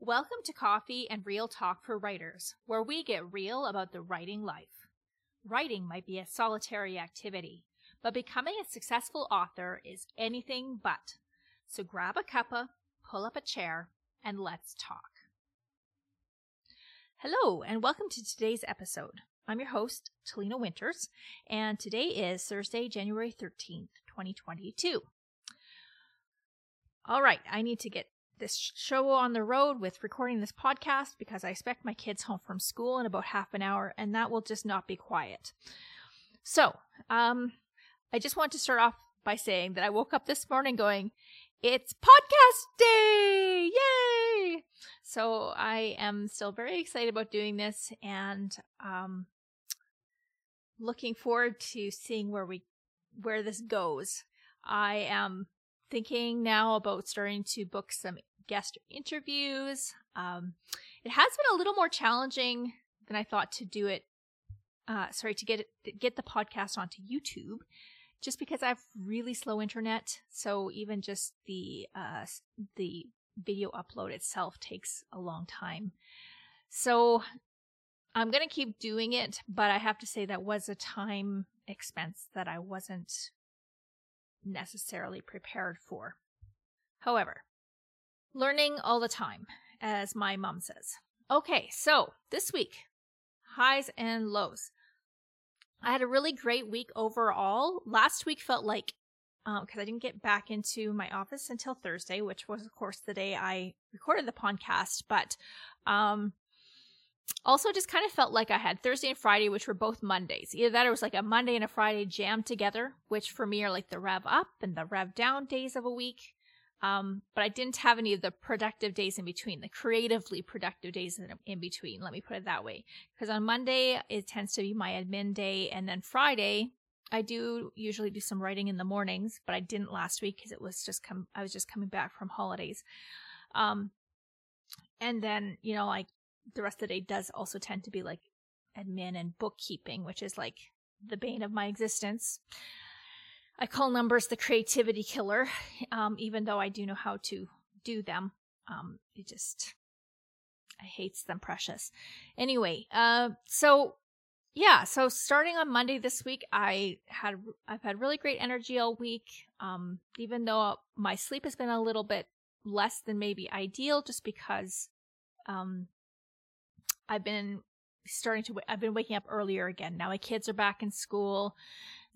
Welcome to Coffee and Real Talk for Writers, where we get real about the writing life. Writing might be a solitary activity, but becoming a successful author is anything but. So grab a cuppa, pull up a chair, and let's talk. Hello, and welcome to today's episode. I'm your host, Talena Winters, and today is Thursday, January 13th, 2022. All right, I need to get this show on the road with recording this podcast because I expect my kids home from school in about half an hour, and that will just not be quiet. So, um, I just want to start off by saying that I woke up this morning going, it's podcast day! Yay! So I am still very excited about doing this and um, looking forward to seeing where we where this goes. I am thinking now about starting to book some guest interviews. Um, it has been a little more challenging than I thought to do it. Uh, sorry to get it, get the podcast onto YouTube, just because I have really slow internet. So even just the uh, the video upload itself takes a long time. So I'm gonna keep doing it, but I have to say that was a time expense that I wasn't necessarily prepared for. However, learning all the time, as my mom says. Okay, so this week, highs and lows. I had a really great week overall. Last week felt like, because um, I didn't get back into my office until Thursday, which was, of course, the day I recorded the podcast, but um, also just kind of felt like I had Thursday and Friday, which were both Mondays. Either that or it was like a Monday and a Friday jammed together, which for me are like the rev up and the rev down days of a week. Um, but I didn't have any of the productive days in between, the creatively productive days in, between. Let me put it that way. Because on Monday, it tends to be my admin day. And then Friday, I do usually do some writing in the mornings, but I didn't last week because it was just come, I was just coming back from holidays. Um, and then, you know, like the rest of the day does also tend to be like admin and bookkeeping, which is like the bane of my existence. I call numbers the creativity killer, um, even though I do know how to do them. Um, it just, I hates them precious. Anyway, uh, so yeah, so starting on Monday this week, I had, I've had really great energy all week. Um, even though my sleep has been a little bit less than maybe ideal, just because, um, I've been starting to, I've been waking up earlier again. Now my kids are back in school.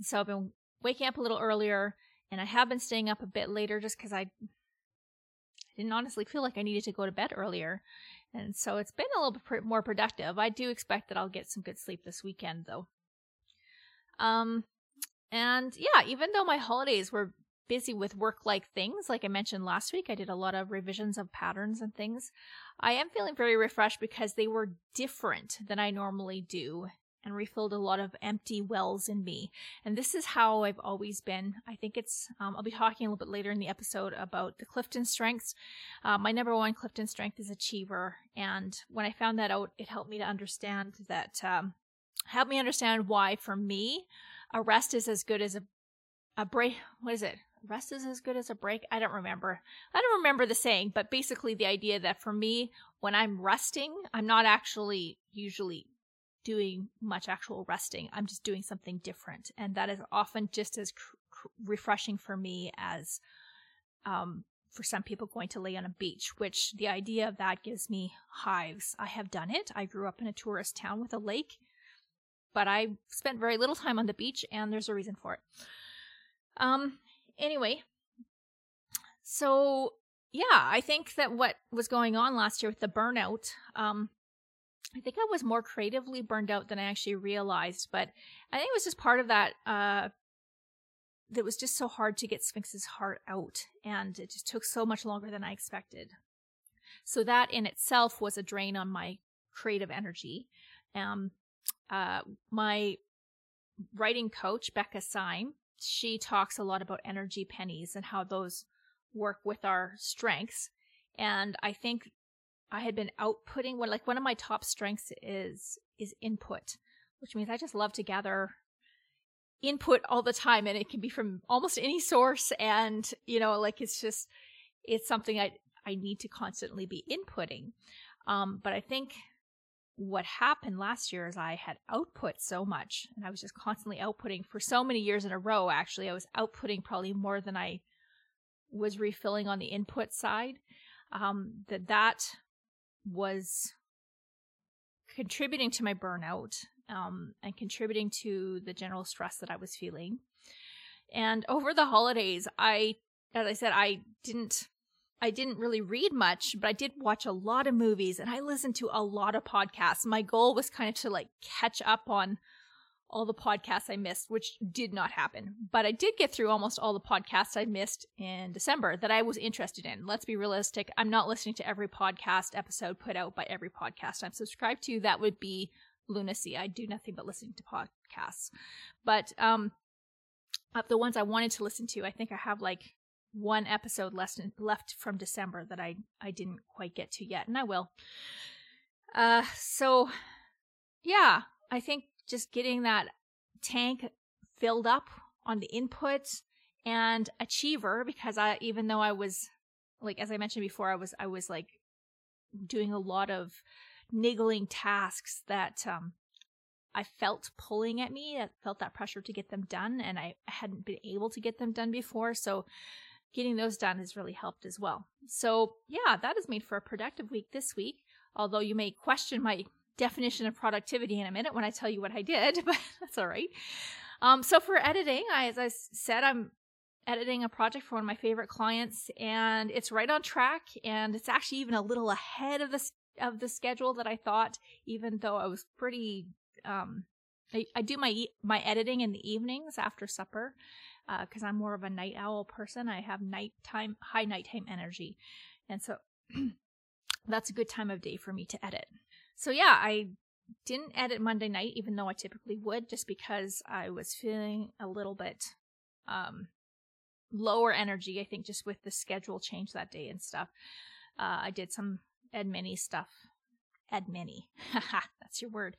So I've been waking up a little earlier, and I have been staying up a bit later just because I, didn't honestly feel like I needed to go to bed earlier. And so it's been a little bit more productive. I do expect that I'll get some good sleep this weekend, though. Um, and yeah, even though my holidays were busy with work like things, like I mentioned last week, I did a lot of revisions of patterns and things. I am feeling very refreshed because they were different than I normally do and refilled a lot of empty wells in me. And this is how I've always been. I think it's, um, I'll be talking a little bit later in the episode about the Clifton strengths. Uh, my number one Clifton strength is achiever. And when I found that out, it helped me to understand that, um, helped me understand why for me, a rest is as good as a, a break. What is it? Rest is as good as a break. I don't remember. I don't remember the saying, but basically the idea that for me, when I'm resting, I'm not actually usually doing much actual resting. I'm just doing something different. And that is often just as cr- cr- refreshing for me as um, for some people going to lay on a beach, which the idea of that gives me hives. I have done it. I grew up in a tourist town with a lake, but I spent very little time on the beach, and there's a reason for it. Um, anyway, so yeah, I think that what was going on last year with the burnout, um, I think I was more creatively burned out than I actually realized, but I think it was just part of that. Uh, that was just so hard to get Sphinx's heart out, and it just took so much longer than I expected. So that in itself was a drain on my creative energy. Um, uh, my writing coach, Becca Syme, she talks a lot about energy pennies and how those work with our strengths. And I think I had been outputting what like one of my top strengths is is input, which means I just love to gather input all the time and it can be from almost any source and you know like it's just it's something I I need to constantly be inputting. Um, but I think what happened last year is I had output so much and I was just constantly outputting for so many years in a row. Actually, I was outputting probably more than I was refilling on the input side. Um, that that was contributing to my burnout um, and contributing to the general stress that I was feeling. And over the holidays, I, as I said, I didn't I didn't really read much, but I did watch a lot of movies and I listened to a lot of podcasts. My goal was kind of to like catch up on all the podcasts I missed, which did not happen. But I did get through almost all the podcasts I missed in December that I was interested in. Let's be realistic. I'm not listening to every podcast episode put out by every podcast I'm subscribed to. That would be lunacy. I do nothing but listening to podcasts. But um of the ones I wanted to listen to, I think I have like one episode left left from December that I I didn't quite get to yet, and I will. Uh, so yeah, I think just getting that tank filled up on the input and achiever because I even though I was like as I mentioned before, I was I was like doing a lot of niggling tasks that um I felt pulling at me. I felt that pressure to get them done, and I hadn't been able to get them done before. So getting those done has really helped as well. So, yeah, that has made for a productive week this week. Although you may question my definition of productivity in a minute when I tell you what I did, but that's all right. Um, so for editing, I, as I said, I'm editing a project for one of my favorite clients, and it's right on track, and it's actually even a little ahead of the of the schedule that I thought. Even though I was pretty, um, I, I do my my editing in the evenings after supper, because uh, I'm more of a night owl person. I have nighttime, high nighttime energy. And so that's a good time of day for me to edit. So yeah, I didn't edit Monday night, even though I typically would, just because I was feeling a little bit um, lower energy. I think just with the schedule change that day and stuff. Uh, I did some Ed stuff. Ed. That's your word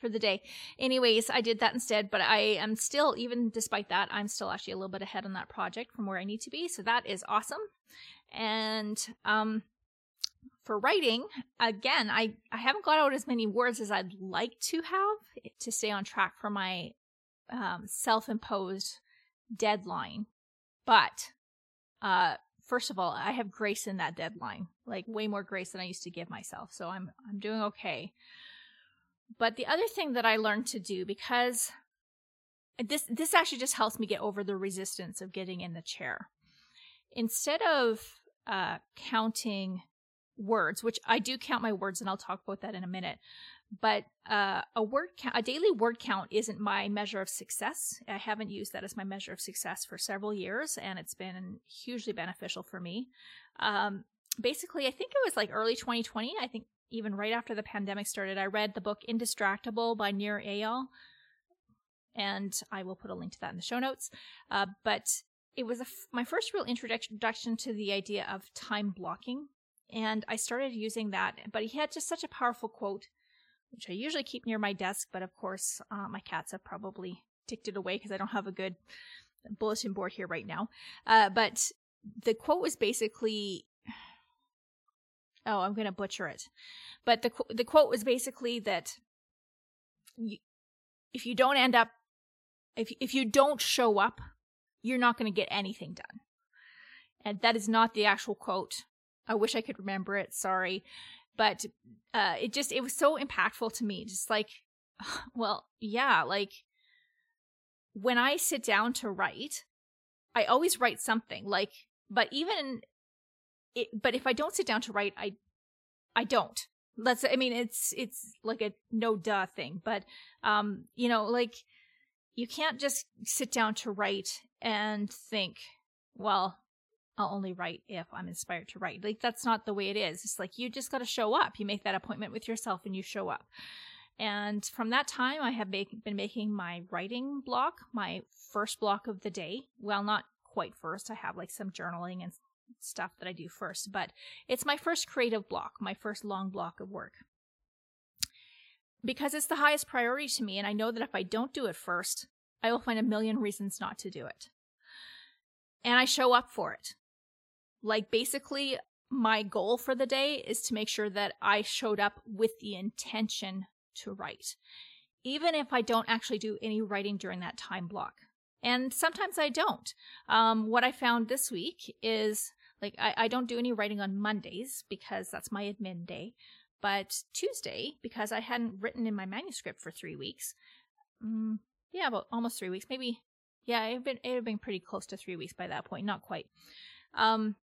for the day. Anyways, I did that instead, but I am still, even despite that, I'm still actually a little bit ahead on that project from where I need to be. So that is awesome. And um, for writing, again, I, I haven't got out as many words as I'd like to have to stay on track for my um, self imposed deadline. But uh, first of all, I have grace in that deadline, like way more grace than I used to give myself. So I'm I'm doing okay. But the other thing that I learned to do because this this actually just helps me get over the resistance of getting in the chair. Instead of uh, counting words, which I do count my words, and I'll talk about that in a minute. But uh, a word count, a daily word count isn't my measure of success. I haven't used that as my measure of success for several years, and it's been hugely beneficial for me. Um, basically, I think it was like early 2020. I think even right after the pandemic started, I read the book Indistractable by Nir Eyal. And I will put a link to that in the show notes. Uh, but it was my first real introduction to the idea of time blocking. And I started using that. But he had just such a powerful quote, which I usually keep near my desk. But of course, uh, my cats have probably ticked it away because I don't have a good bulletin board here right now. Uh, but the quote was basically oh, I'm going to butcher it. But the the quote was basically that you, if you don't end up if if you don't show up, you're not going to get anything done. And that is not the actual quote. I wish I could remember it. Sorry. But uh it just it was so impactful to me. Just like well, yeah, like when I sit down to write, I always write something. Like but even it, but if I don't sit down to write, I, I don't. Let's. I mean, it's it's like a no duh thing, but um, you know, like you can't just sit down to write and think, well, I'll only write if I'm inspired to write. Like that's not the way it is. It's like you just got to show up. You make that appointment with yourself and you show up. And from that time, I have make, been making my writing block my first block of the day. Well, not quite first. I have like some journaling and stuff that I do first, but it's my first creative block, my first long block of work. Because it's the highest priority to me, and I know that if I don't do it first, I will find a million reasons not to do it. And I show up for it. Like basically, my goal for the day is to make sure that I showed up with the intention to write, even if I don't actually do any writing during that time block. And sometimes I don't. Um, what I found this week is like I, I don't do any writing on Mondays because that's my admin day. But Tuesday, because I hadn't written in my manuscript for three weeks, um, yeah, about almost three weeks, maybe. Yeah, it had been been pretty close to three weeks by that point, not quite. Um,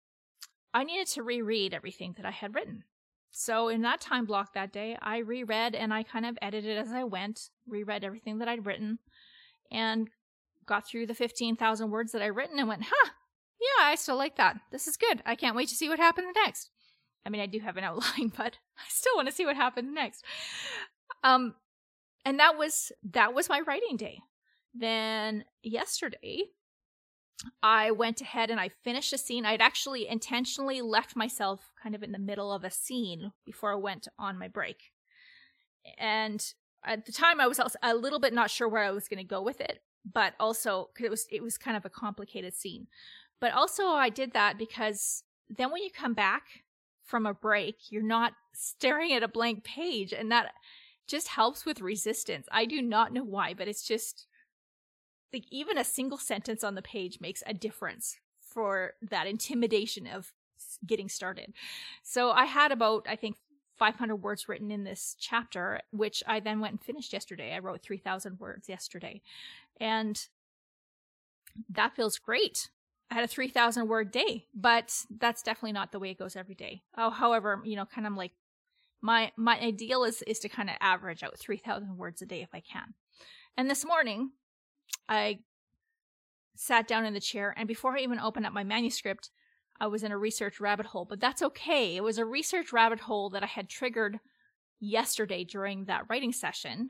I needed to reread everything that I had written. So in that time block that day, I reread and I kind of edited as I went, reread everything that I'd written, and got through the 15,000 words that I'd written and went, huh, yeah, I still like that. This is good. I can't wait to see what happens next. I mean, I do have an outline, but I still want to see what happens next. Um, and that was that was my writing day. Then yesterday, I went ahead and I finished a scene. I'd actually intentionally left myself kind of in the middle of a scene before I went on my break. And at the time, I was also a little bit not sure where I was going to go with it, but also because it was it was kind of a complicated scene. But also, I did that because then when you come back from a break, you're not staring at a blank page, and that just helps with resistance. I do not know why, but it's just like even a single sentence on the page makes a difference for that intimidation of getting started. So I had about, I think, 500 words written in this chapter, which I then went and finished yesterday. I wrote 3,000 words yesterday. And that feels great. I had a 3,000 word day, but that's definitely not the way it goes every day. Oh, however, you know, kind of like my my ideal is is to kind of average out 3,000 words a day if I can. And this morning, I sat down in the chair, and before I even opened up my manuscript, I was in a research rabbit hole. But that's okay. It was a research rabbit hole that I had triggered yesterday during that writing session.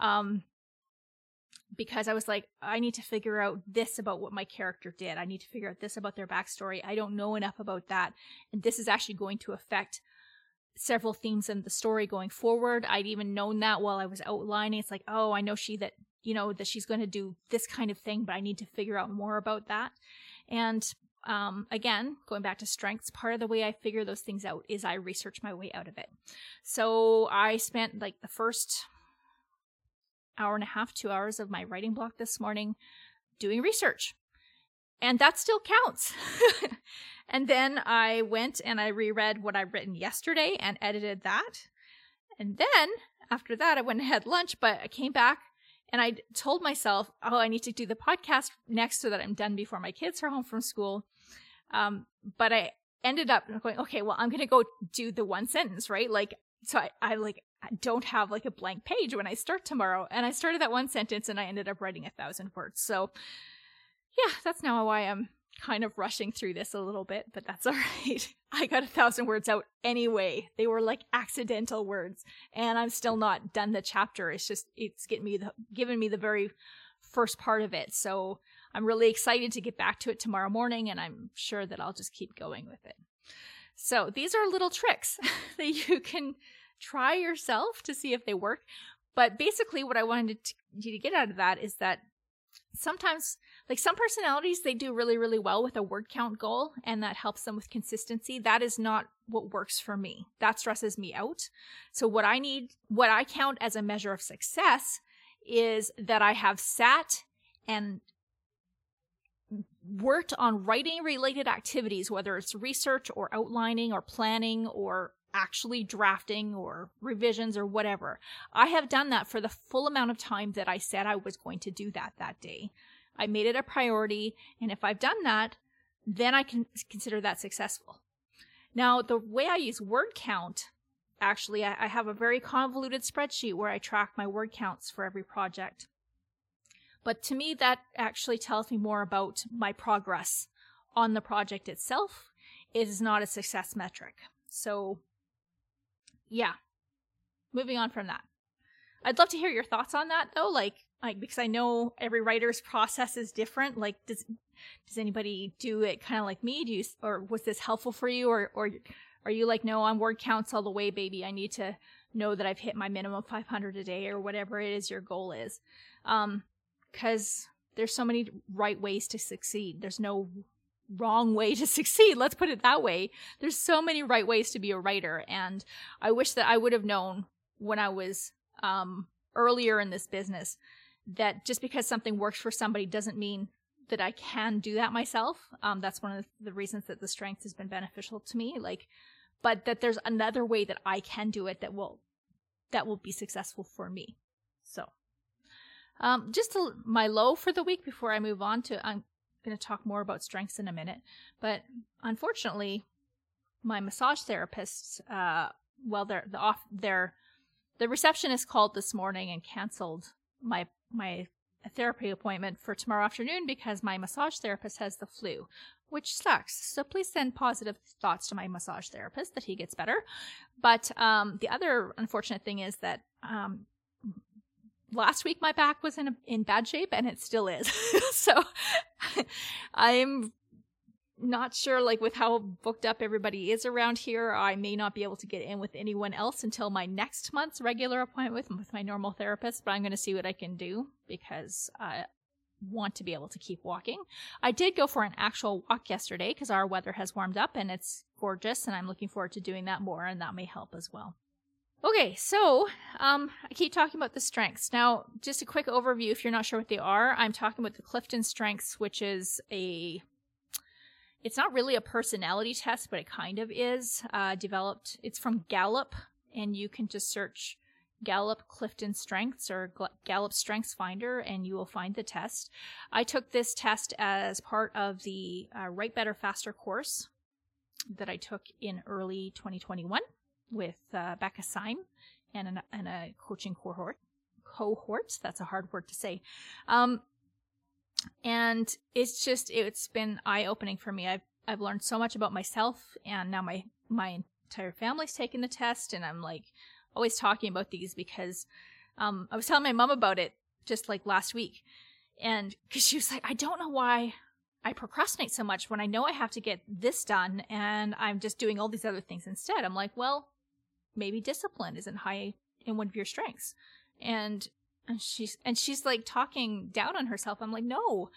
Um, because I was like, I need to figure out this about what my character did. I need to figure out this about their backstory. I don't know enough about that. And this is actually going to affect several themes in the story going forward. I'd even known that while I was outlining. It's like, oh, I know she that you know, that she's going to do this kind of thing, but I need to figure out more about that. And um, again, going back to strengths, part of the way I figure those things out is I research my way out of it. So I spent like the first hour and a half, two hours of my writing block this morning doing research. And that still counts. and then I went and I reread what I'd written yesterday and edited that. And then after that, I went and had lunch, but I came back and I told myself, oh, I need to do the podcast next so that I'm done before my kids are home from school. Um, but I ended up going, okay, well, I'm going to go do the one sentence, right? Like, so I, I like don't have like a blank page when I start tomorrow. And I started that one sentence and I ended up writing a thousand words. So yeah, that's now why I'm kind of rushing through this a little bit, but that's all right. I got a thousand words out anyway. They were like accidental words, and I'm still not done the chapter. It's just it's getting me the given me the very first part of it. So I'm really excited to get back to it tomorrow morning, and I'm sure that I'll just keep going with it. So these are little tricks that you can try yourself to see if they work. But basically, what I wanted to, you to get out of that is that sometimes like some personalities they do really really well with a word count goal and that helps them with consistency. That is not what works for me. That stresses me out. So what i need what i count as a measure of success is that i have sat and worked on writing related activities whether it's research or outlining or planning or actually drafting or revisions or whatever. I have done that for the full amount of time that I said I was going to do that that day. I made it a priority, and if I've done that, then I can consider that successful. Now, the way I use word count, actually, I, have a very convoluted spreadsheet where I track my word counts for every project. But to me, that actually tells me more about my progress on the project itself. It is not a success metric. So yeah. Moving on from that. I'd love to hear your thoughts on that though, like like because I know every writer's process is different. Like does does anybody do it kind of like me? Do you or was this helpful for you or or are you like no, I'm word counts all the way, baby. I need to know that I've hit my minimum 500 a day or whatever it is your goal is. Um cuz there's so many right ways to succeed. There's no wrong way to succeed. Let's put it that way. There's so many right ways to be a writer. And I wish that I would have known when I was um, earlier in this business that just because something works for somebody doesn't mean that I can do that myself. Um, that's one of the reasons that the strength has been beneficial to me. Like, but that there's another way that I can do it that will that will be successful for me. Um, just my low for the week before I move on to I'm going to talk more about strengths in a minute. But unfortunately, my massage therapists, uh, well, they're the off their the receptionist called this morning and canceled my my therapy appointment for tomorrow afternoon because my massage therapist has the flu, which sucks. So please send positive thoughts to my massage therapist that he gets better. But um, the other unfortunate thing is that um, last week my back was in a, in bad shape and it still is. so I'm not sure like with how booked up everybody is around here i may not be able to get in with anyone else until my next month's regular appointment with, with my normal therapist but i'm going to see what i can do because i want to be able to keep walking i did go for an actual walk yesterday because our weather has warmed up and it's gorgeous and i'm looking forward to doing that more and that may help as well Okay, so um, I keep talking about the strengths. Now, just a quick overview if you're not sure what they are. I'm talking about the Clifton Strengths, which is a it's not really a personality test, but it kind of is. Uh, developed, it's from Gallup, and you can just search Gallup Clifton Strengths or Gallup Strengths Finder, and you will find the test. I took this test as part of the uh, Write Better Faster course that I took in early 2021 with uh, Becca Syme and, an, and a coaching cohort. Cohort, that's a hard word to say. Um, and it's just it's been eye opening for me. I've I've learned so much about myself, and now my my entire family's taking the test, and I'm like always talking about these because um, I was telling my mom about it just like last week, and because she was like, I don't know why I procrastinate so much when I know I have to get this done, and I'm just doing all these other things instead. I'm like, well, maybe discipline isn't high in one of your strengths, and and she's and she's like talking down on herself. I'm like, no.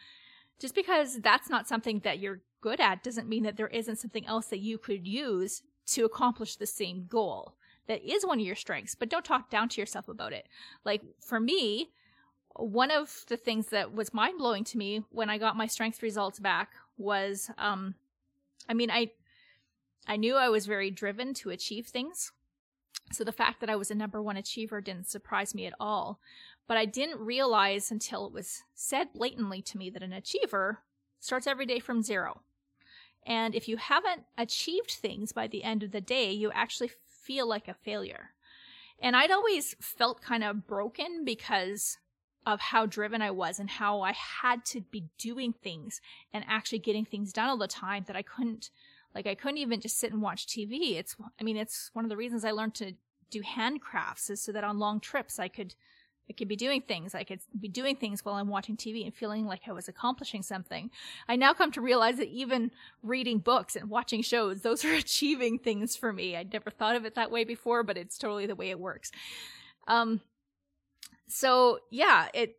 Just because that's not something that you're good at doesn't mean that there isn't something else that you could use to accomplish the same goal. That is one of your strengths, but don't talk down to yourself about it. Like for me, one of the things that was mind blowing to me when I got my strength results back was um I mean I I knew I was very driven to achieve things. So the fact that I was a number one achiever didn't surprise me at all. But I didn't realize until it was said blatantly to me that an achiever starts every day from zero. And if you haven't achieved things by the end of the day, you actually feel like a failure. And I'd always felt kind of broken because of how driven I was and how I had to be doing things and actually getting things done all the time that I couldn't like I couldn't even just sit and watch TV. It's I mean it's one of the reasons I learned to do handcrafts is so that on long trips I could I could be doing things. I could be doing things while I'm watching TV and feeling like I was accomplishing something. I now come to realize that even reading books and watching shows, those are achieving things for me. I'd never thought of it that way before, but it's totally the way it works. Um, so yeah, it,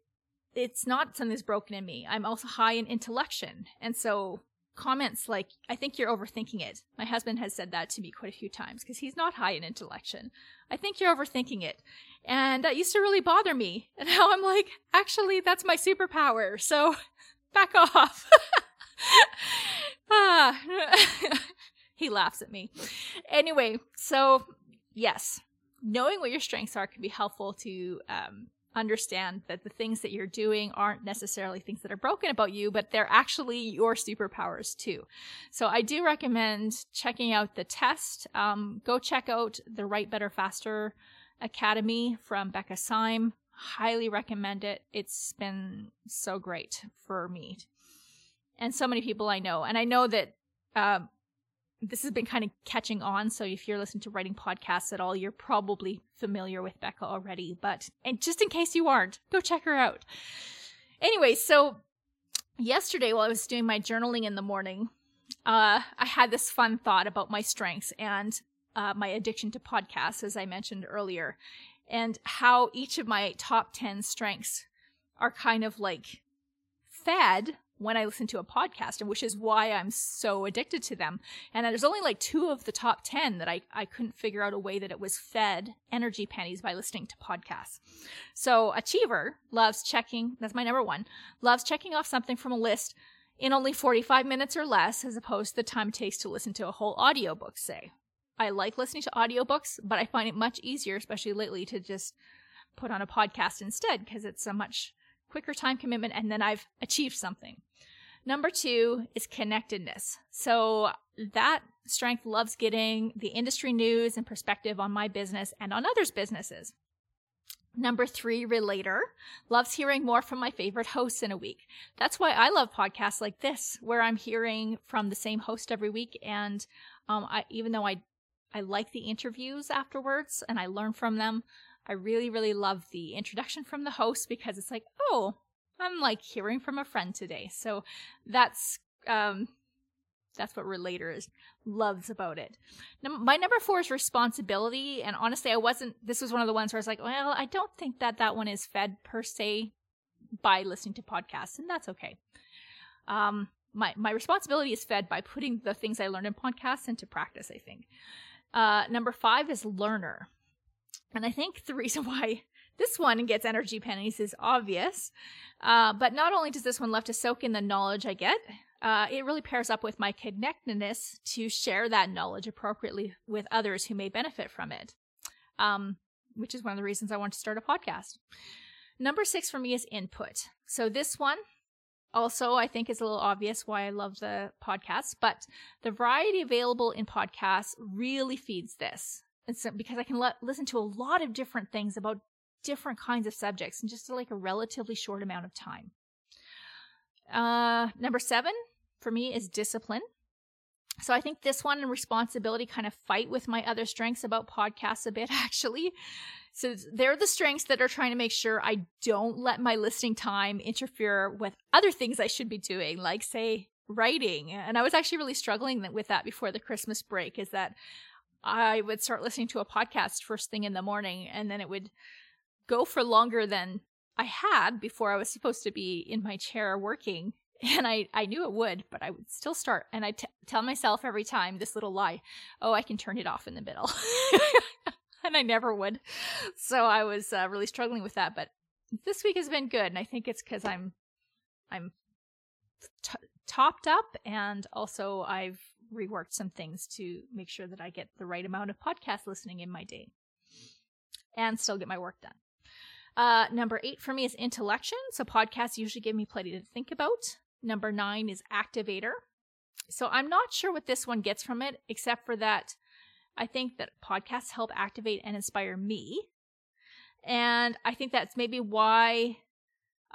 it's not something that's broken in me. I'm also high in intellection. And so comments like, I think you're overthinking it. My husband has said that to me quite a few times because he's not high in intellection. I think you're overthinking it. And that used to really bother me. And now I'm like, actually, that's my superpower. So back off. ah. he laughs at me. Anyway, so yes, knowing what your strengths are can be helpful to um, understand that the things that you're doing aren't necessarily things that are broken about you, but they're actually your superpowers too. So I do recommend checking out the test. Um, go check out the Write Better Faster Academy from Becca Syme. Highly recommend it. It's been so great for me and so many people I know. And I know that um, this has been kind of catching on. So if you're listening to writing podcasts at all, you're probably familiar with Becca already. But and just in case you aren't, go check her out. Anyway, so yesterday while I was doing my journaling in the morning, uh, I had this fun thought about my strengths and uh, my addiction to podcasts, as I mentioned earlier, and how each of my top 10 strengths are kind of like fed when I listen to a podcast, and which is why I'm so addicted to them. And there's only like two of the top 10 that I, I couldn't figure out a way that it was fed energy pennies by listening to podcasts. So Achiever loves checking, that's my number one, loves checking off something from a list in only 45 minutes or less, as opposed to the time it takes to listen to a whole audiobook, say. I like listening to audiobooks, but I find it much easier, especially lately, to just put on a podcast instead because it's a much quicker time commitment and then I've achieved something. Number two is connectedness. So that strength loves getting the industry news and perspective on my business and on others' businesses. Number three, relator, loves hearing more from my favorite hosts in a week. That's why I love podcasts like this, where I'm hearing from the same host every week. And um, I, even though I, I like the interviews afterwards and I learn from them, I really, really love the introduction from the host because it's like, oh, I'm like hearing from a friend today. So that's um that's what Relators loves about it. Now, my number four is responsibility, and honestly, I wasn't. This was one of the ones where I was like, well, I don't think that that one is fed per se by listening to podcasts, and that's okay. Um, my my responsibility is fed by putting the things I learned in podcasts into practice. I think. Uh, number five is learner. And I think the reason why this one gets energy pennies is obvious. Uh, but not only does this one love to soak in the knowledge I get, uh, it really pairs up with my connectedness to share that knowledge appropriately with others who may benefit from it, um, which is one of the reasons I want to start a podcast. Number six for me is input. So this one also I think is a little obvious why I love the podcast, but the variety available in podcasts really feeds this. It's because I can let, listen to a lot of different things about different kinds of subjects in just like a relatively short amount of time. Uh, number seven for me is discipline. So I think this one and responsibility kind of fight with my other strengths about podcasts a bit, actually. So they're the strengths that are trying to make sure I don't let my listening time interfere with other things I should be doing, like say writing. And I was actually really struggling with that before the Christmas break is that I would start listening to a podcast first thing in the morning and then it would go for longer than I had before I was supposed to be in my chair working. And I, I knew it would, but I would still start. And I t- tell myself every time this little lie, oh, I can turn it off in the middle. and I never would. So I was uh, really struggling with that. But this week has been good. And I think it's because I'm, I'm t- topped up and also I've reworked some things to make sure that I get the right amount of podcast listening in my day and still get my work done. Uh, number eight for me is intellection. So podcasts usually give me plenty to think about. Number nine is activator. So I'm not sure what this one gets from it, except for that I think that podcasts help activate and inspire me. And I think that's maybe why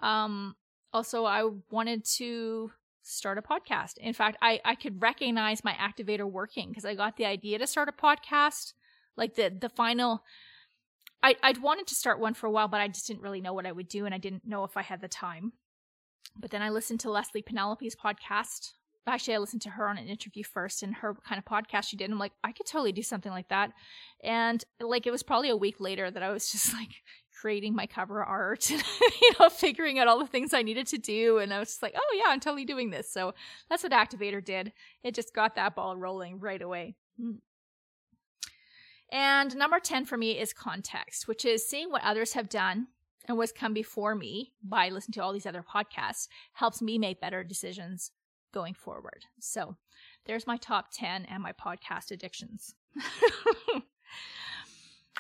um also I wanted to start a podcast. In fact, I, I could recognize my activator working because I got the idea to start a podcast. Like the the final I, I'd wanted to start one for a while, but I just didn't really know what I would do and I didn't know if I had the time. But then I listened to Leslye Penelope's podcast. Actually, I listened to her on an interview first and her kind of podcast she did. I'm like, I could totally do something like that. And like, it was probably a week later that I was just like, creating my cover art and you know figuring out all the things i needed to do. And i was just like oh yeah i'm totally doing this. So that's what activator did. It just got that ball rolling right away. Hmm. and number 10 for me is context which is seeing what others have done and what's come before me by listening to all these other podcasts helps me make better decisions going forward. So there's my top 10 and my podcast addictions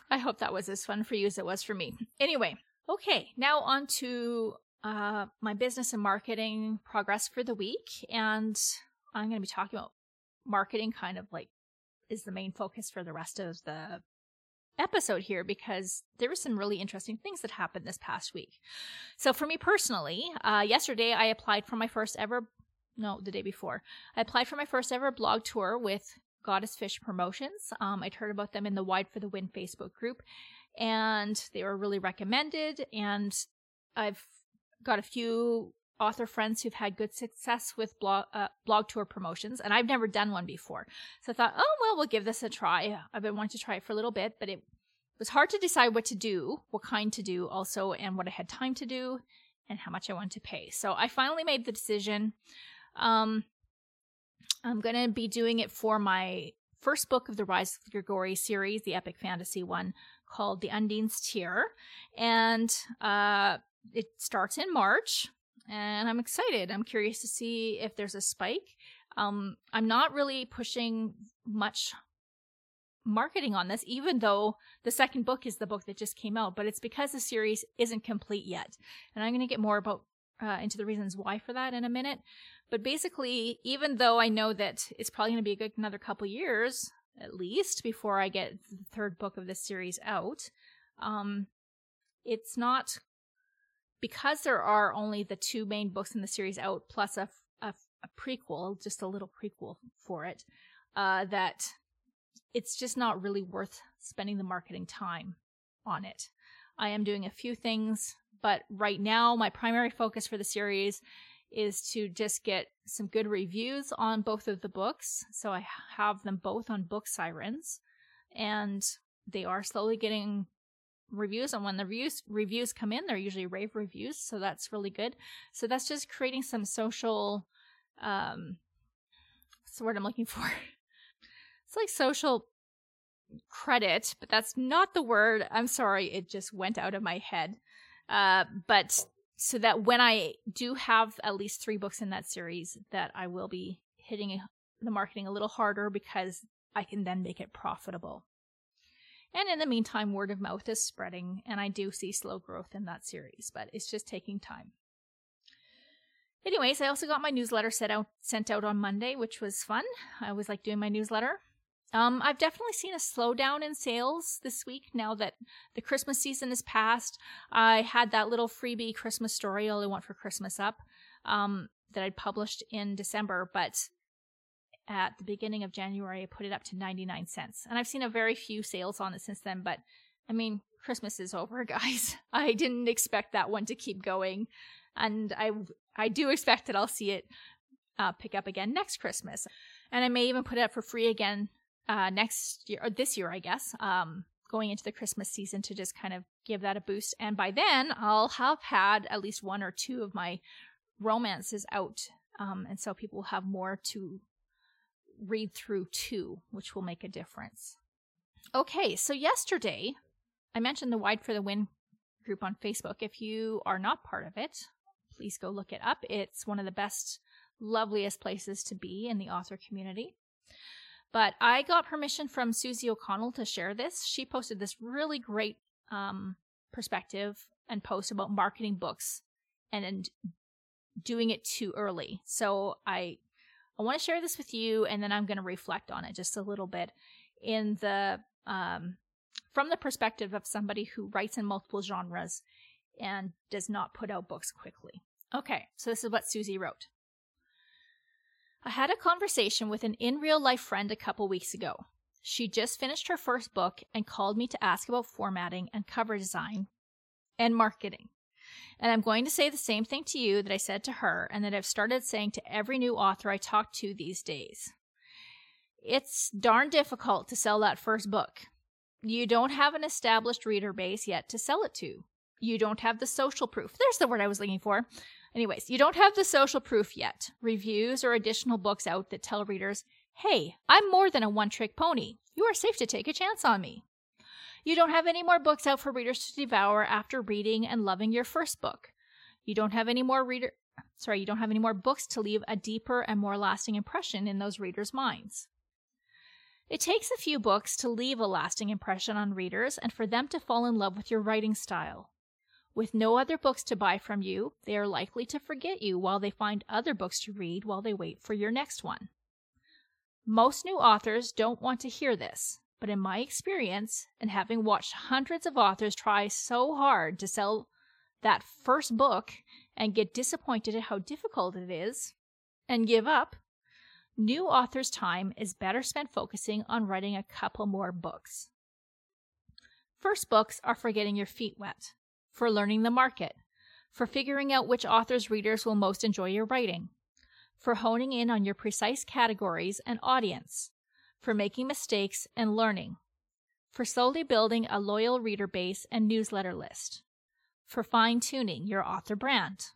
I hope that was as fun for you as it was for me. Anyway, okay, now on to uh, my business and marketing progress for the week. And I'm going to be talking about marketing kind of like is the main focus for the rest of the episode here because there were some really interesting things that happened this past week. So for me personally, uh, yesterday I applied for my first ever, no, the day before, I applied for my first ever blog tour with Goddess Fish Promotions. Um, I'd heard about them in the Wide for the Win Facebook group, and they were really recommended. And I've got a few author friends who've had good success with blog uh, blog tour promotions, and I've never done one before. So I thought, oh well, we'll give this a try. I've been wanting to try it for a little bit, but it was hard to decide what to do, what kind to do, also, and what I had time to do. and how much I wanted to pay. So I finally made the decision. Um, I'm going to be doing it for my first book of the Rise of Grigori series, the epic fantasy one called The Undine's Tear. And uh, it starts in March, and I'm excited. I'm curious to see if there's a spike. Um, I'm not really pushing much marketing on this, even though the second book is the book that just came out, but it's because the series isn't complete yet. And I'm going to get more about uh, into the reasons why for that in a minute. But basically, even though I know that it's probably going to be good another couple years at least before I get the third book of this series out, um, it's not because there are only the two main books in the series out plus a, a, a prequel, just a little prequel for it, uh, that it's just not really worth spending the marketing time on it. I am doing a few things, but right now my primary focus for the series is to just get some good reviews on both of the books. So I have them both on Book Sirens, and they are slowly getting reviews. And when the reviews reviews come in, they're usually rave reviews, so that's really good. So that's just creating some social. Um, what's the word I'm looking for? It's like social credit, but that's not the word. I'm sorry, it just went out of my head. Uh, but so that when I do have at least three books in that series, that I will be hitting the marketing a little harder because I can then make it profitable. And in the meantime, word of mouth is spreading, and I do see slow growth in that series, but it's just taking time. Anyways, I also got my newsletter set out, sent out on Monday, which was fun. I always like doing my newsletter. Um, I've definitely seen a slowdown in sales this week now that the Christmas season is past. I had that little freebie Christmas story, All I Want for Christmas up, um, that I'd published in December, but at the beginning of January, I put it up to 99 cents. And I've seen a very few sales on it since then, but I mean, Christmas is over, guys. I didn't expect that one to keep going. And I, I do expect that I'll see it uh, pick up again next Christmas. And I may even put it up for free again uh, next year or this year, I guess, um, going into the Christmas season to just kind of give that a boost. And by then, I'll have had at least one or two of my romances out. Um, and so people will have more to read through too, which will make a difference. Okay, so yesterday I mentioned the Wide for the Win group on Facebook. If you are not part of it, please go look it up. It's one of the best, loveliest places to be in the author community. But I got permission from Suzie O'Connell to share this. She posted this really great um, perspective and post about marketing books and, and doing it too early. So I I want to share this with you, and then I'm going to reflect on it just a little bit in the um, from the perspective of somebody who writes in multiple genres and does not put out books quickly. Okay, so this is what Suzie wrote. I had a conversation with an in real life friend a couple weeks ago. She just finished her first book and called me to ask about formatting and cover design and marketing. And I'm going to say the same thing to you that I said to her and that I've started saying to every new author I talk to these days. It's darn difficult to sell that first book. You don't have an established reader base yet to sell it to. You don't have the social proof. There's the word I was looking for. Anyways, you don't have the social proof yet. Reviews or additional books out that tell readers, hey, I'm more than a one trick pony. You are safe to take a chance on me. You don't have any more books out for readers to devour after reading and loving your first book. You don't have any more reader sorry, you don't have any more books to leave a deeper and more lasting impression in those readers' minds. It takes a few books to leave a lasting impression on readers and for them to fall in love with your writing style. With no other books to buy from you, they are likely to forget you while they find other books to read while they wait for your next one. Most new authors don't want to hear this, but in my experience, and having watched hundreds of authors try so hard to sell that first book and get disappointed at how difficult it is and give up, new authors' time is better spent focusing on writing a couple more books. First books are for getting your feet wet for learning the market, for figuring out which author's readers will most enjoy your writing, for honing in on your precise categories and audience, for making mistakes and learning, for slowly building a loyal reader base and newsletter list, for fine tuning your author brand?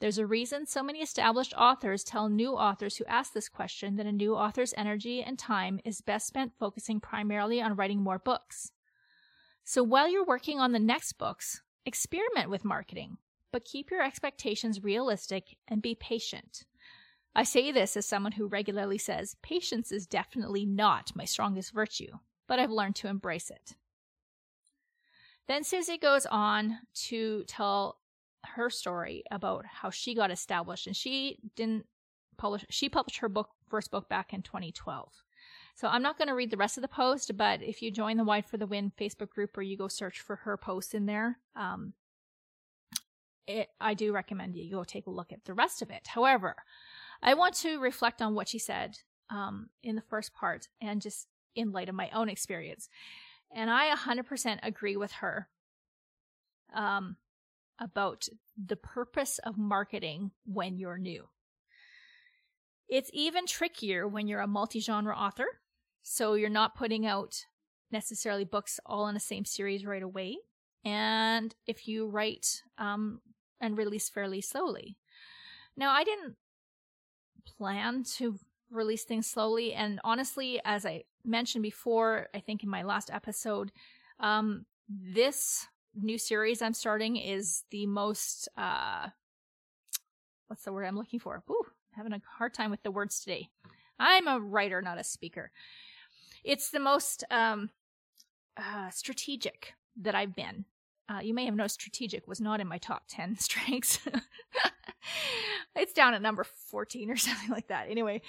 There's a reason so many established authors tell new authors who ask this question that a new author's energy and time is best spent focusing primarily on writing more books. So while you're working on the next books, experiment with marketing, but keep your expectations realistic and be patient. I say this as someone who regularly says patience is definitely not my strongest virtue, but I've learned to embrace it. Then Suzie goes on to tell her story about how she got established and she didn't publish she published her book first book back in 2012 so i'm not going to read the rest of the post but if you join the wide for the win facebook group or you go search for her post in there um, it, i do recommend you go take a look at the rest of it however i want to reflect on what she said um, in the first part and just in light of my own experience and i 100% agree with her um, about the purpose of marketing when you're new. It's even trickier when you're a multi genre author, so you're not putting out necessarily books all in the same series right away. And if you write um, and release fairly slowly. Now, I didn't plan to release things slowly. And honestly, as I mentioned before, I think in my last episode, um, this new series I'm starting is the most uh what's the word I'm looking for? Ooh, having a hard time with the words today. I'm a writer, not a speaker. It's the most um uh strategic that I've been. Uh, you may have noticed strategic was not in my top 10 strengths. it's down at number 14 or something like that. Anyway,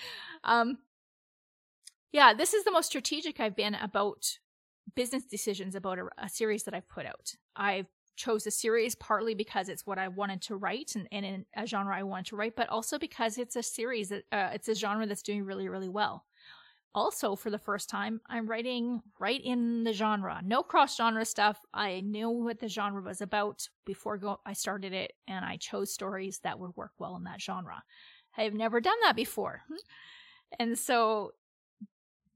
um, yeah, this is the most strategic I've been about business decisions about a, a series that I've put out. I chose a series partly because it's what I wanted to write and, and in a genre I wanted to write, but also because it's a series that uh, it's a genre that's doing really, really well. Also, for the first time, I'm writing right in the genre. No cross genre stuff. I knew what the genre was about before go- I started it, and I chose stories that would work well in that genre. I have never done that before. And so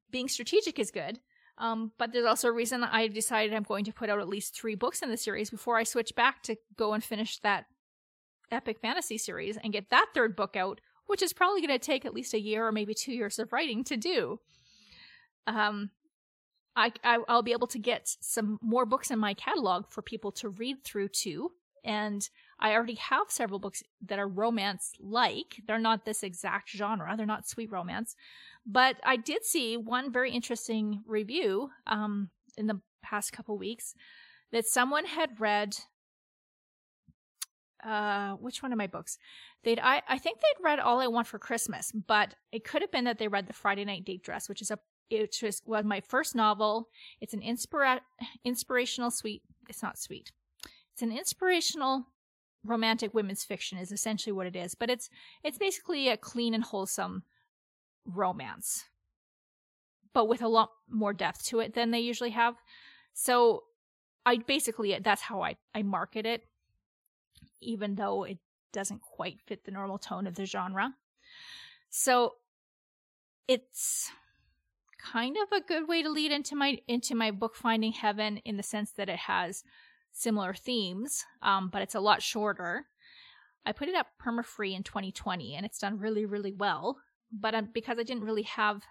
being strategic is good. Um, but there's also a reason I decided I'm going to put out at least three books in the series before I switch back to go and finish that epic fantasy series and get that third book out, which is probably going to take at least a year or maybe two years of writing to do. Um, I, I will be able to get some more books in my catalog for people to read through too. And I already have several books that are romance like. They're not this exact genre. They're not sweet romance, but I did see one very interesting review um, in the past couple weeks that someone had read. Uh, which one of my books? They'd I, I think they'd read All I Want for Christmas, but it could have been that they read The Friday Night Date Dress, which is a it was, was my first novel. It's an inspira- inspirational sweet. It's not sweet. It's an inspirational romantic women's fiction is essentially what it is, but it's it's basically a clean and wholesome romance, but with a lot more depth to it than they usually have. So I basically, that's how I, I market it, even though it doesn't quite fit the normal tone of the genre. So it's kind of a good way to lead into my into my book finding heaven in the sense that it has similar themes um, but it's a lot shorter i put it up perma free in 2020 and it's done really really well but um, because I didn't really have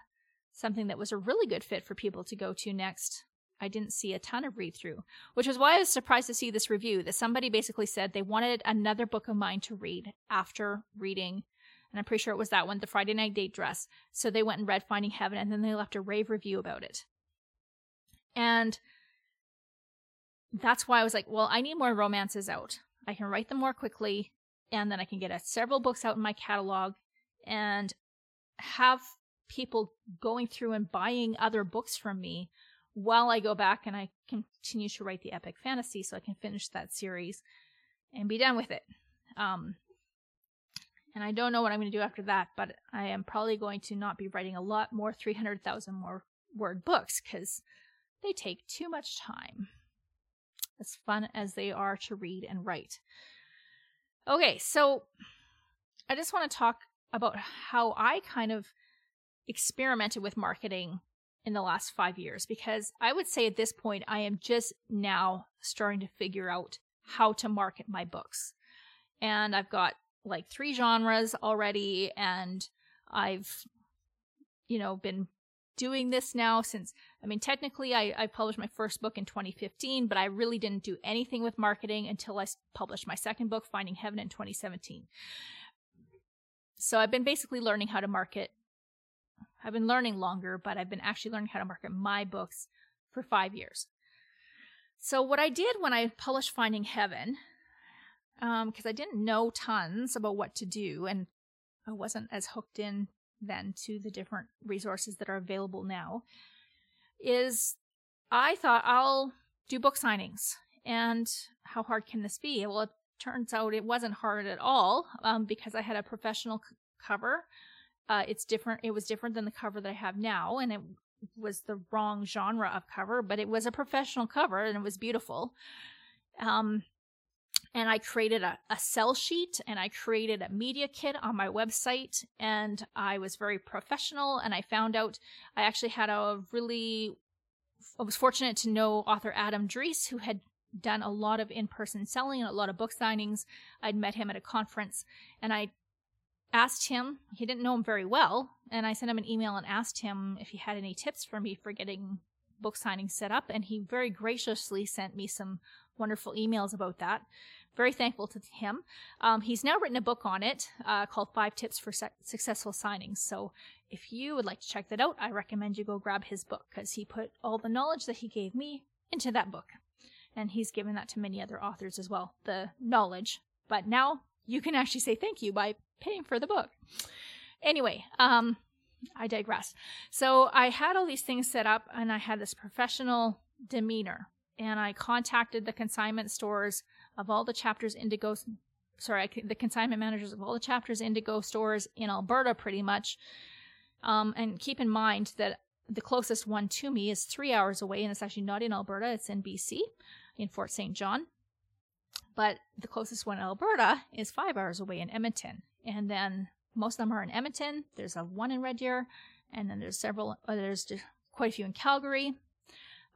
something that was a really good fit for people to go to next, I didn't see a ton of read through, which is why I was surprised to see this review that somebody basically said they wanted another book of mine to read after reading. And I'm pretty sure it was that one, The Friday Night Date Dress. So they went and read Finding Heaven and then they left a rave review about it. And that's why I was like, well, I need more romances out. I can write them more quickly and then I can get several books out in my catalog and have people going through and buying other books from me while I go back and I continue to write the epic fantasy so I can finish that series and be done with it. Um, and I don't know what I'm going to do after that, but I am probably going to not be writing a lot more 300,000 more word books because they take too much time. As fun as they are to read and write. Okay, so I just want to talk about how I kind of experimented with marketing in the last five years because I would say at this point I am just now starting to figure out how to market my books. And I've got like three genres already, and I've, you know, been doing this now since i mean technically I, I published my first book in 2015 but i really didn't do anything with marketing until i published my second book finding heaven in 2017 so i've been basically learning how to market i've been learning longer but i've been actually learning how to market my books for five years so what i did when i published finding heaven because um, i didn't know tons about what to do and i wasn't as hooked in then to the different resources that are available now is I thought I'll do book signings. And how hard can this be? Well, it turns out it wasn't hard at all um, because I had a professional c- cover. Uh, it's different. It was different than the cover that I have now, and it was the wrong genre of cover, but it was a professional cover and it was beautiful. Um, and I created a, a sell sheet and I created a media kit on my website and I was very professional and I found out I actually had a really I was fortunate to know author Adam Dreece who had done a lot of in-person selling and a lot of book signings. I'd met him at a conference and I asked him, he didn't know him very well, and I sent him an email and asked him if he had any tips for me for getting book signings set up and he very graciously sent me some wonderful emails about that very thankful to him. Um, he's now written a book on it uh, called Five Tips for Su- Successful Signings. So if you would like to check that out, I recommend you go grab his book because he put all the knowledge that he gave me into that book. And he's given that to many other authors as well, the knowledge. But now you can actually say thank you by paying for the book. Anyway, um, I digress. So I had all these things set up and I had this professional demeanor and I contacted the consignment stores of all the chapters Indigo, sorry, the consignment managers of all the chapters Indigo stores in Alberta, pretty much. Um, and keep in mind that the closest one to me is three hours away, and it's actually not in Alberta; it's in BC, in Fort St. John. But the closest one in Alberta is five hours away in Edmonton, and then most of them are in Edmonton. There's a one in Red Deer, and then there's several. Uh, there's quite a few in Calgary.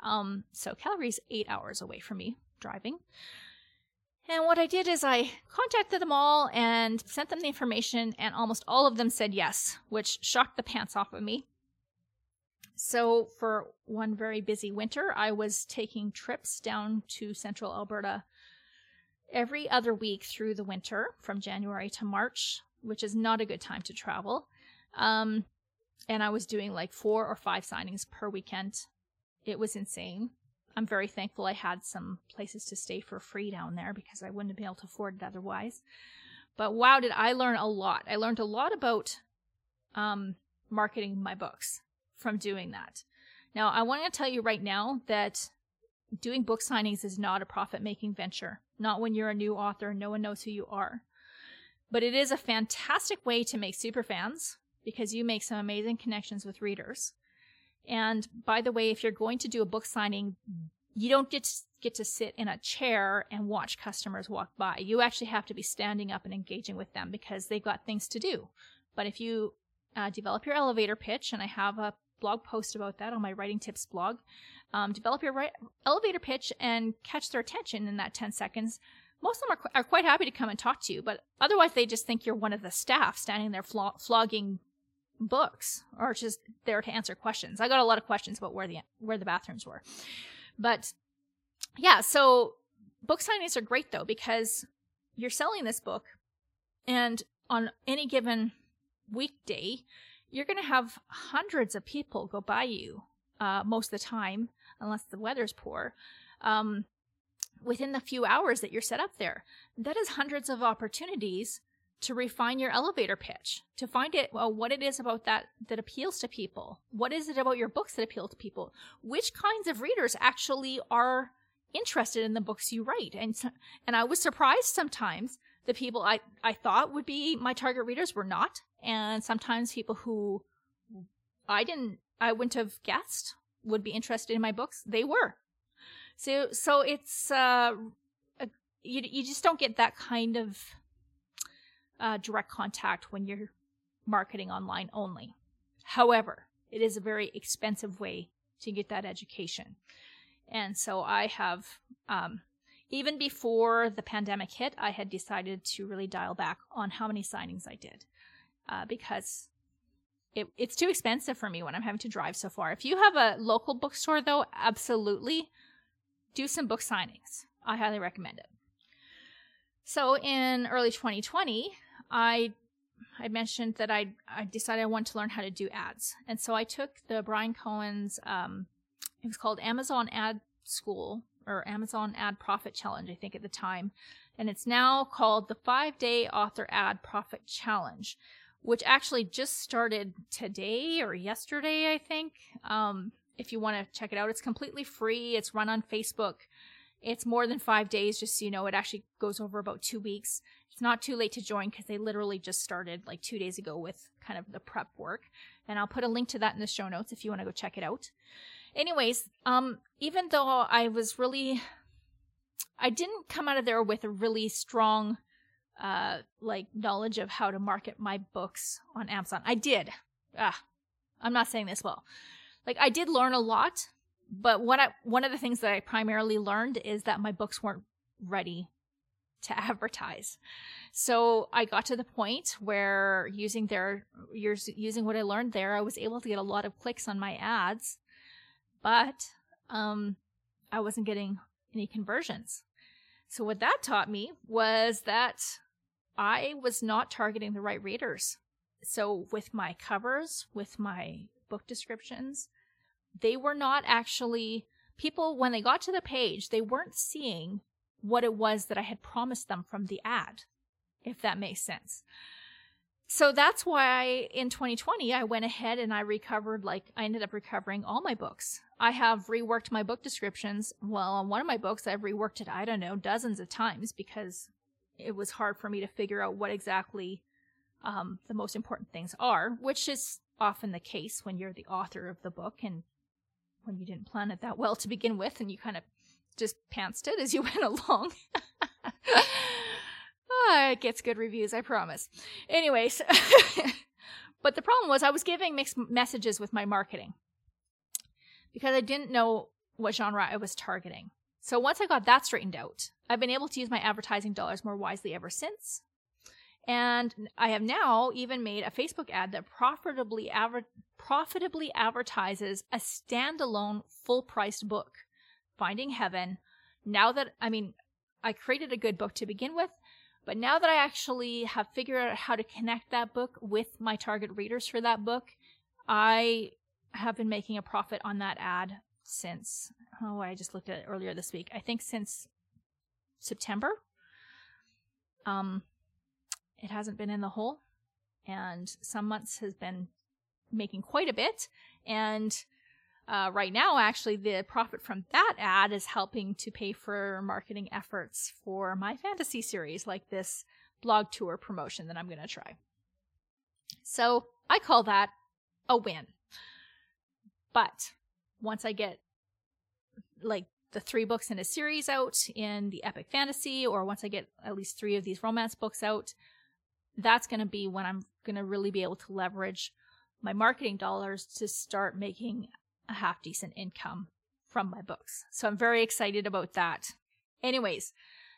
Um, so Calgary's eight hours away from me driving. And what I did is I contacted them all and sent them the information, and almost all of them said yes, which shocked the pants off of me. So, for one very busy winter, I was taking trips down to central Alberta every other week through the winter from January to March, which is not a good time to travel. Um, and I was doing like four or five signings per weekend. It was insane. I'm very thankful I had some places to stay for free down there because I wouldn't have been able to afford it otherwise. But wow, did I learn a lot. I learned a lot about um, marketing my books from doing that. Now, I want to tell you right now that doing book signings is not a profit making venture, not when you're a new author, no one knows who you are. But it is a fantastic way to make super fans because you make some amazing connections with readers. And by the way, if you're going to do a book signing, you don't get to, get to sit in a chair and watch customers walk by. You actually have to be standing up and engaging with them because they've got things to do. But if you uh, develop your elevator pitch, and I have a blog post about that on my writing tips blog, um, develop your ri- elevator pitch and catch their attention in that 10 seconds. Most of them are, qu- are quite happy to come and talk to you, but otherwise they just think you're one of the staff standing there flo- flogging books or just there to answer questions. I got a lot of questions about where the where the bathrooms were. But yeah, so book signings are great though because you're selling this book and on any given weekday, you're going to have hundreds of people go by you uh, most of the time, unless the weather's poor. Um, within the few hours that you're set up there, that is hundreds of opportunities to refine your elevator pitch, to find it well, what it is about that that appeals to people. What is it about your books that appeal to people? Which kinds of readers actually are interested in the books you write? And and I was surprised sometimes the people I I thought would be my target readers were not, and sometimes people who I didn't I wouldn't have guessed would be interested in my books, they were. So so it's uh a, you you just don't get that kind of uh, direct contact when you're marketing online only. However, it is a very expensive way to get that education. And so I have, um, even before the pandemic hit, I had decided to really dial back on how many signings I did uh, because it, it's too expensive for me when I'm having to drive so far. If you have a local bookstore, though, absolutely do some book signings. I highly recommend it. So in early 2020, I I mentioned that I I decided I wanted to learn how to do ads, and so I took the Bryan Cohen's um, it was called Amazon Ad School or Amazon Ad Profit Challenge, I think at the time, and it's now called the Five Day Author Ad Profit Challenge, which actually just started today or yesterday, I think. Um, if you want to check it out, it's completely free. It's run on Facebook. It's more than five days, just so you know. It actually goes over about two weeks. It's not too late to join because they literally just started like two days ago with kind of the prep work. And I'll put a link to that in the show notes if you want to go check it out. Anyways, um, even though I was really, I didn't come out of there with a really strong, uh, like knowledge of how to market my books on Amazon. I did. Ah, I'm not saying this well. Like I did learn a lot, but what I one of the things that I primarily learned is that my books weren't ready to advertise. So I got to the point where using their using what I learned there, I was able to get a lot of clicks on my ads, but um, I wasn't getting any conversions. So what that taught me was that I was not targeting the right readers. So with my covers, with my book descriptions, they were not actually people when they got to the page, they weren't seeing what it was that I had promised them from the ad, if that makes sense. So that's why in 2020 I went ahead and I recovered like I ended up recovering all my books. I have reworked my book descriptions. Well, on one of my books I've reworked it I don't know dozens of times because it was hard for me to figure out what exactly um, the most important things are, which is often the case when you're the author of the book and when you didn't plan it that well to begin with and you kind of just pantsed it as you went along. oh, it gets good reviews, I promise. Anyways, but the problem was I was giving mixed messages with my marketing because I didn't know what genre I was targeting. So once I got that straightened out, I've been able to use my advertising dollars more wisely ever since. And I have now even made a Facebook ad that profitably aver- profitably advertises a standalone full-priced book, Finding Heaven. Now that I mean, I created a good book to begin with, but now that I actually have figured out how to connect that book with my target readers for that book, I have been making a profit on that ad since oh, I just looked at it earlier this week. I think since September. Um it hasn't been in the hole. And some months has been making quite a bit. And uh, right now, actually, the profit from that ad is helping to pay for marketing efforts for my fantasy series, like this blog tour promotion that I'm going to try. So I call that a win. But once I get like the three books in a series out in the epic fantasy, or once I get at least three of these romance books out, that's going to be when I'm going to really be able to leverage my marketing dollars to start making a half decent income from my books. So I'm very excited about that. Anyways,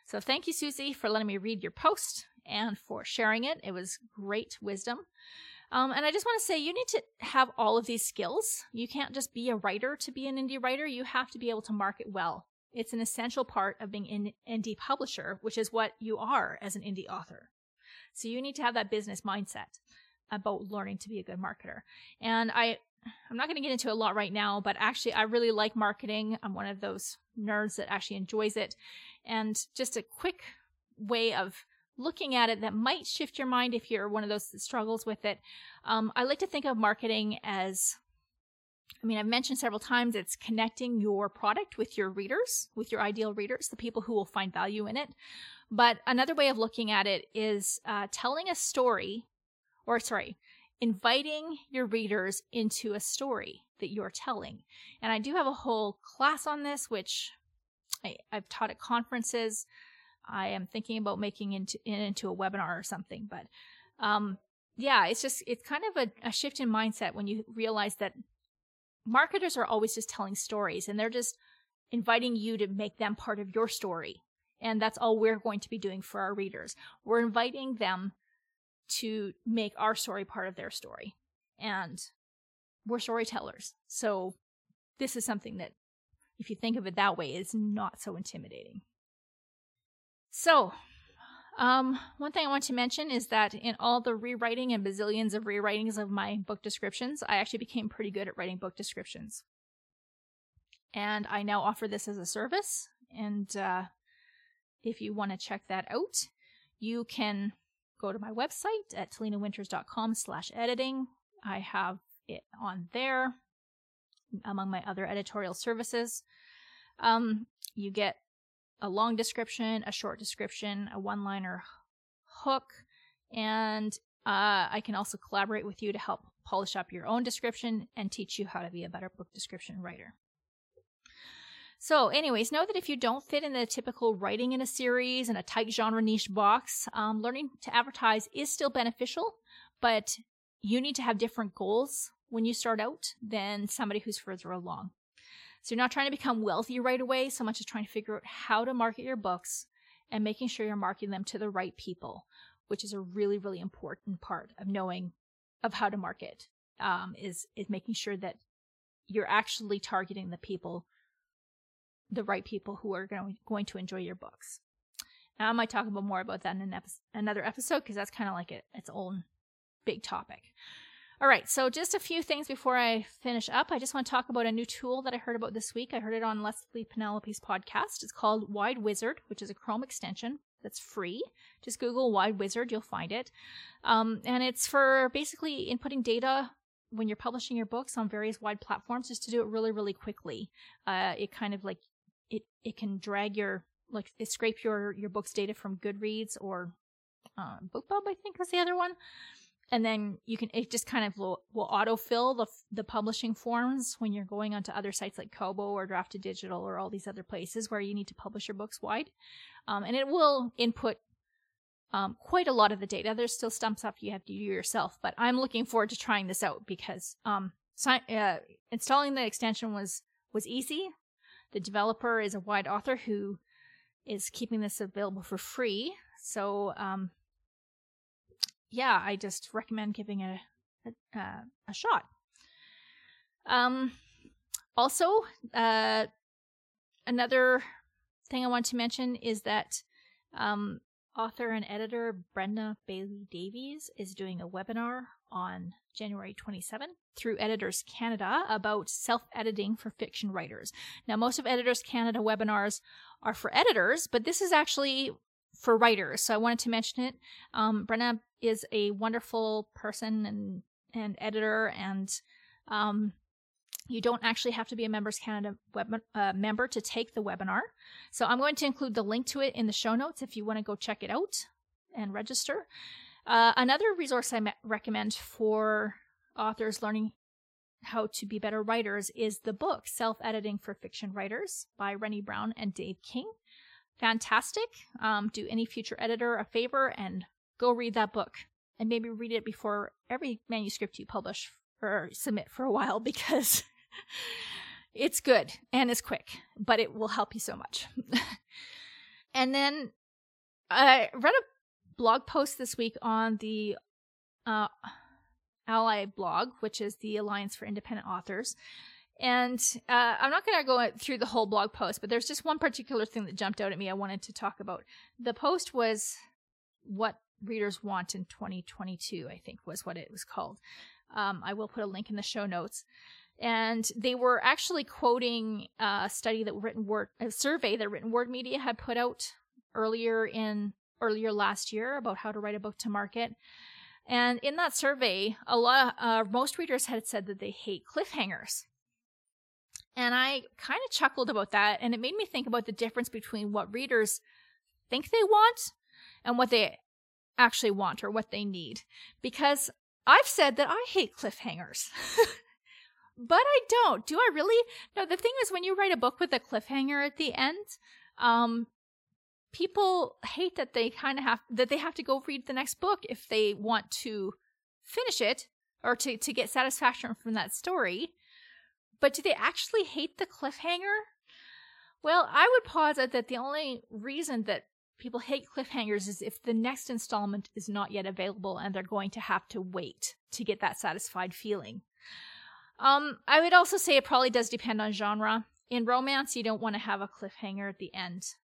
so thank you, Suzie, for letting me read your post and for sharing it. It was great wisdom. Um, and I just want to say you need to have all of these skills. You can't just be a writer to be an indie writer. You have to be able to market well. It's an essential part of being an indie publisher, which is what you are as an indie author. So you need to have that business mindset about learning to be a good marketer. And I I'm not going to get into a lot right now, but actually I really like marketing. I'm one of those nerds that actually enjoys it. And just a quick way of looking at it that might shift your mind if you're one of those that struggles with it. Um, I like to think of marketing as I mean, I've mentioned several times it's connecting your product with your readers, with your ideal readers, the people who will find value in it. But another way of looking at it is uh, telling a story, or sorry, inviting your readers into a story that you're telling. And I do have a whole class on this, which I, have taught at conferences. I am thinking about making into into a webinar or something. But um, yeah, it's just it's kind of a, a shift in mindset when you realize that marketers are always just telling stories, and they're just inviting you to make them part of your story And that's all we're going to be doing for our readers. We're inviting them to make our story part of their story. And we're storytellers. So this is something that, if you think of it that way, is not so intimidating. So, um, one thing I want to mention is that in all the rewriting and bazillions of rewritings of my book descriptions, I actually became pretty good at writing book descriptions. And I now offer this as a service. And uh, if you want to check that out, you can go to my website at talenawinters.com slash editing. I have it on there among my other editorial services. Um, you get a long description, a short description, a one liner hook, and uh, I can also collaborate with you to help polish up your own description and teach you how to be a better book description writer. So, anyways, know that if you don't fit in the typical writing in a series and a tight genre niche box, um, learning to advertise is still beneficial, but you need to have different goals when you start out than somebody who's further along. So, you're not trying to become wealthy right away so much as trying to figure out how to market your books and making sure you're marketing them to the right people, which is a really, really important part of knowing of how to market. Um, is is making sure that you're actually targeting the people the right people who are going, going to enjoy your books. Now, I might talk a about more about that in epi- another episode because that's kind of like it, its own big topic. All right, so just a few things before I finish up. I just want to talk about a new tool that I heard about this week. I heard it on Leslye Penelope's podcast. It's called Wide Wizard, which is a Chrome extension that's free. Just Google Wide Wizard, you'll find it. Um, and it's for basically inputting data when you're publishing your books on various wide platforms, just to do it really, really quickly. Uh, it kind of like it it can drag your like scrape your your book's data from Goodreads or uh, BookBub, I think was the other one, and then you can it just kind of will, will autofill the the publishing forms when you're going onto other sites like Kobo or Draft2Digital or all these other places where you need to publish your books wide, um, and it will input um, quite a lot of the data. There's still some stuff you have to do yourself, but I'm looking forward to trying this out because um, uh, installing the extension was was easy. The developer is a wide author who is keeping this available for free. So, um, yeah, I just recommend giving it a, a, uh, a shot. Um, also, uh, another thing I want to mention is that um, author and editor Brenda Bailey Davies is doing a webinar on January 27 through Editors Canada about self editing for fiction writers. Now, most of Editors Canada webinars are for editors, but this is actually for writers. So I wanted to mention it. Um, Brenna is a wonderful person and, and editor, and um, you don't actually have to be a Members Canada web, uh, member to take the webinar. So I'm going to include the link to it in the show notes if you want to go check it out and register. Uh, another resource I me- recommend for authors learning how to be better writers is the book Self Editing for Fiction Writers by Renni Browne and Dave King. Fantastic. Um, do any future editor a favor and go read that book and maybe read it before every manuscript you publish or submit for a while because it's good and it's quick, but it will help you so much. and then I read a blog post this week on the uh, ALLi blog, which is the Alliance for Independent Authors. And uh, I'm not going to go through the whole blog post, but there's just one particular thing that jumped out at me I wanted to talk about. The post was what readers want in 2022, I think was what it was called. Um, I will put a link in the show notes. And they were actually quoting a study that written word, a survey that written word media had put out earlier in earlier last year about how to write a book to market. And in that survey, a lot, uh, most readers had said that they hate cliffhangers. And I kind of chuckled about that, and it made me think about the difference between what readers think they want and what they actually want or what they need. Because I've said that I hate cliffhangers. but I don't. Do I really? No, the thing is, when you write a book with a cliffhanger at the end, um, people hate that they kind of have that they have to go read the next book if they want to finish it or to, to get satisfaction from that story. But do they actually hate the cliffhanger? Well, I would posit that the only reason that people hate cliffhangers is if the next installment is not yet available and they're going to have to wait to get that satisfied feeling. Um, I would also say it probably does depend on genre. In romance, you don't want to have a cliffhanger at the end.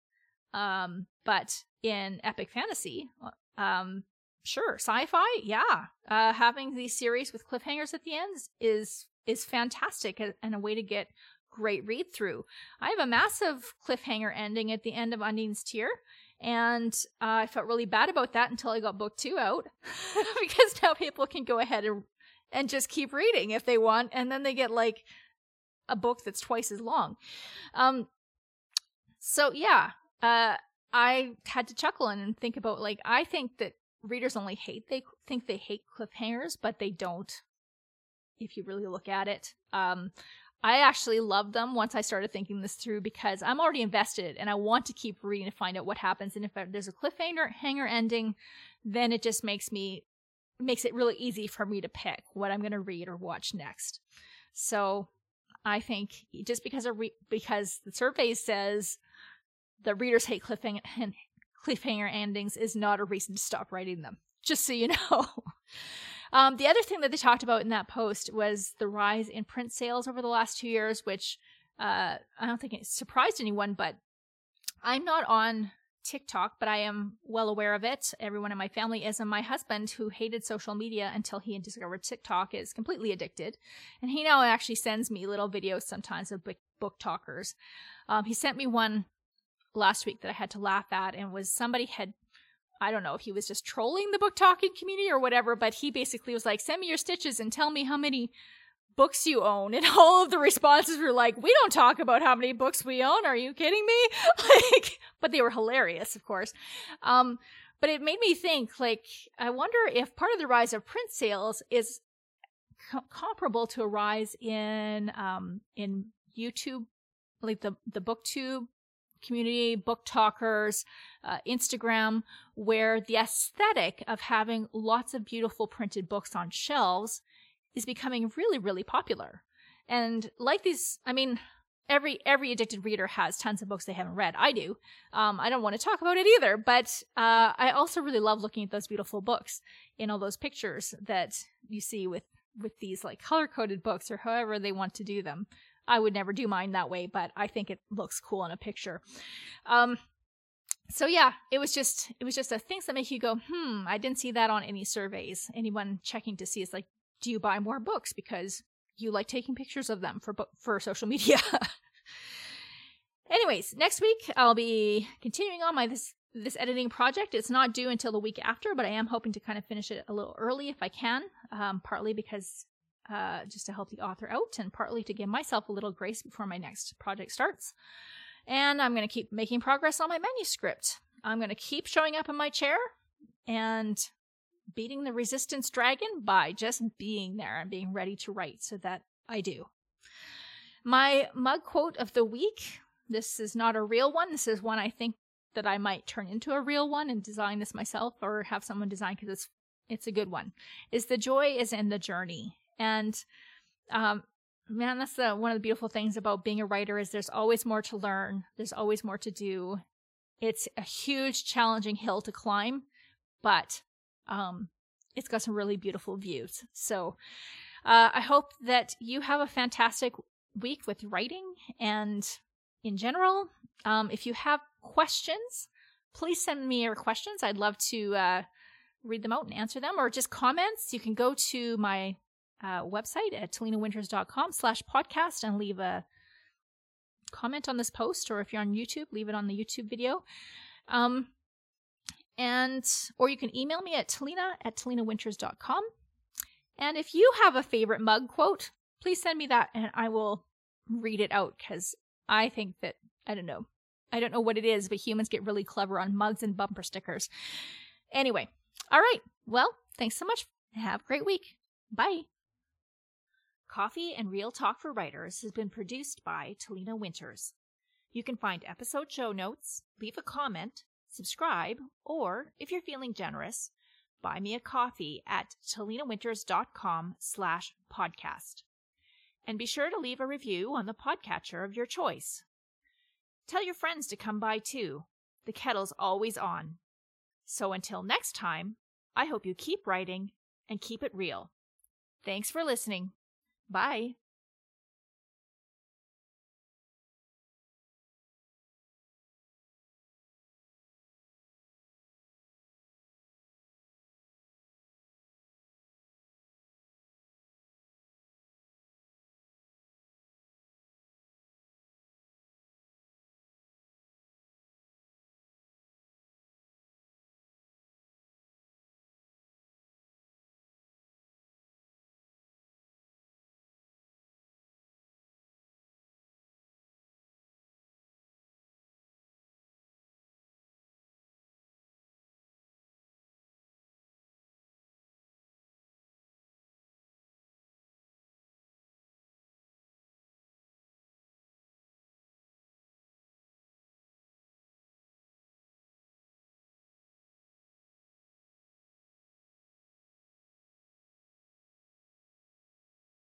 Um, but in epic fantasy, um, sure, sci-fi, yeah, uh, having these series with cliffhangers at the end is is fantastic and a way to get great read through. I have a massive cliffhanger ending at the end of Undine's Tear, and uh, I felt really bad about that until I got book two out because now people can go ahead and and just keep reading if they want, and then they get like a book that's twice as long. Um, so yeah, uh, I had to chuckle and think about like I think that readers only hate they think they hate cliffhangers, but they don't. If you really look at it, um, I actually love them once I started thinking this through because I'm already invested and I want to keep reading to find out what happens. And if there's a cliffhanger hanger ending, then it just makes me makes it really easy for me to pick what I'm going to read or watch next. So I think just because re- because the survey says the readers hate cliffhanger cliffhanger endings is not a reason to stop writing them. Just so you know. Um, the other thing that they talked about in that post was the rise in print sales over the last two years, which uh, I don't think it surprised anyone, but I'm not on TikTok, but I am well aware of it. Everyone in my family is, and my husband, who hated social media until he discovered TikTok, is completely addicted. And he now actually sends me little videos sometimes of book talkers. Um, he sent me one last week that I had to laugh at, and was somebody had I don't know if he was just trolling the book talking community or whatever, but he basically was like, send me your stitches and tell me how many books you own. And all of the responses were like, we don't talk about how many books we own. Are you kidding me? like, but they were hilarious, of course. Um, but it made me think, like, I wonder if part of the rise of print sales is co- comparable to a rise in, um, in YouTube, like the, the booktube community, book talkers, uh, Instagram, where the aesthetic of having lots of beautiful printed books on shelves is becoming really, really popular. And like these, I mean, every every addicted reader has tons of books they haven't read. I do. Um, I don't want to talk about it either, but uh, I also really love looking at those beautiful books in all those pictures that you see with with these like color coded books or however they want to do them. I would never do mine that way, but I think it looks cool in a picture. Um, so yeah, it was just it was just a things that make you go, hmm. I didn't see that on any surveys. Anyone checking to see is like, do you buy more books because you like taking pictures of them for for social media? Anyways, next week I'll be continuing on my this this editing project. It's not due until the week after, but I am hoping to kind of finish it a little early if I can. Um, partly because uh, just to help the author out, and partly to give myself a little grace before my next project starts. And I'm going to keep making progress on my manuscript. I'm going to keep showing up in my chair and beating the resistance dragon by just being there and being ready to write so that I do. My mug quote of the week this is not a real one. This is one I think that I might turn into a real one and design this myself or have someone design because it's it's a good one. Is the joy is in the journey. And um, man, that's the, one of the beautiful things about being a writer is there's always more to learn. There's always more to do. It's a huge, challenging hill to climb, but um, it's got some really beautiful views. So uh, I hope that you have a fantastic week with writing and in general. Um, if you have questions, please send me your questions. I'd love to uh, read them out and answer them, or just comments. You can go to my uh, website at talenawinters.com slash podcast and leave a comment on this post, or if you're on YouTube, leave it on the YouTube video. Um, and, or you can email me at talena at talenawinters.com. And if you have a favorite mug quote, please send me that and I will read it out because I think that, I don't know, I don't know what it is, but humans get really clever on mugs and bumper stickers. Anyway, all right. Well, thanks so much. Have a great week. Bye. Coffee and Real Talk for Writers has been produced by Talena Winters. You can find episode show notes, leave a comment, subscribe, or, if you're feeling generous, buy me a coffee at talenawinters.com slash podcast. And be sure to leave a review on the podcatcher of your choice. Tell your friends to come by too. The kettle's always on. So until next time, I hope you keep writing and keep it real. Thanks for listening. Bye.